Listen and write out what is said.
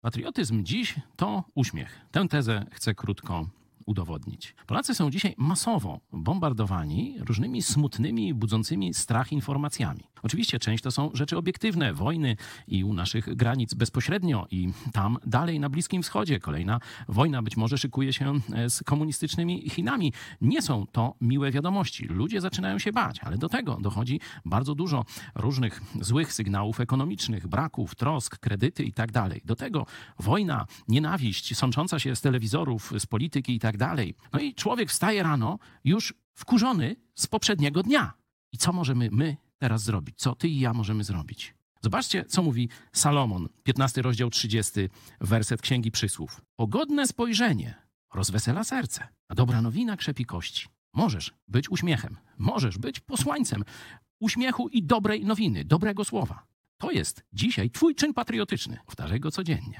Patriotyzm dziś to uśmiech. Tę tezę chcę krótko udowodnić. Polacy są dzisiaj masowo bombardowani różnymi smutnymi, budzącymi strach informacjami. Oczywiście część to są rzeczy obiektywne, wojny i u naszych granic bezpośrednio i tam dalej na Bliskim Wschodzie kolejna wojna być może szykuje się e, z komunistycznymi Chinami. Nie są to miłe wiadomości. Ludzie zaczynają się bać, ale do tego dochodzi bardzo dużo różnych złych sygnałów ekonomicznych, braków, trosk, kredyty i tak. Do tego wojna, nienawiść sącząca się z telewizorów, z polityki i tak. No i człowiek wstaje rano już wkurzony z poprzedniego dnia. I co możemy my teraz zrobić? Co ty i ja możemy zrobić? Zobaczcie, co mówi Salomon, 15 rozdział 30, werset Księgi Przysłów. Pogodne spojrzenie rozwesela serce, a dobra nowina krzepi kości. Możesz być uśmiechem, możesz być posłańcem uśmiechu i dobrej nowiny, dobrego słowa. To jest dzisiaj twój czyn patriotyczny. Powtarzaj go codziennie.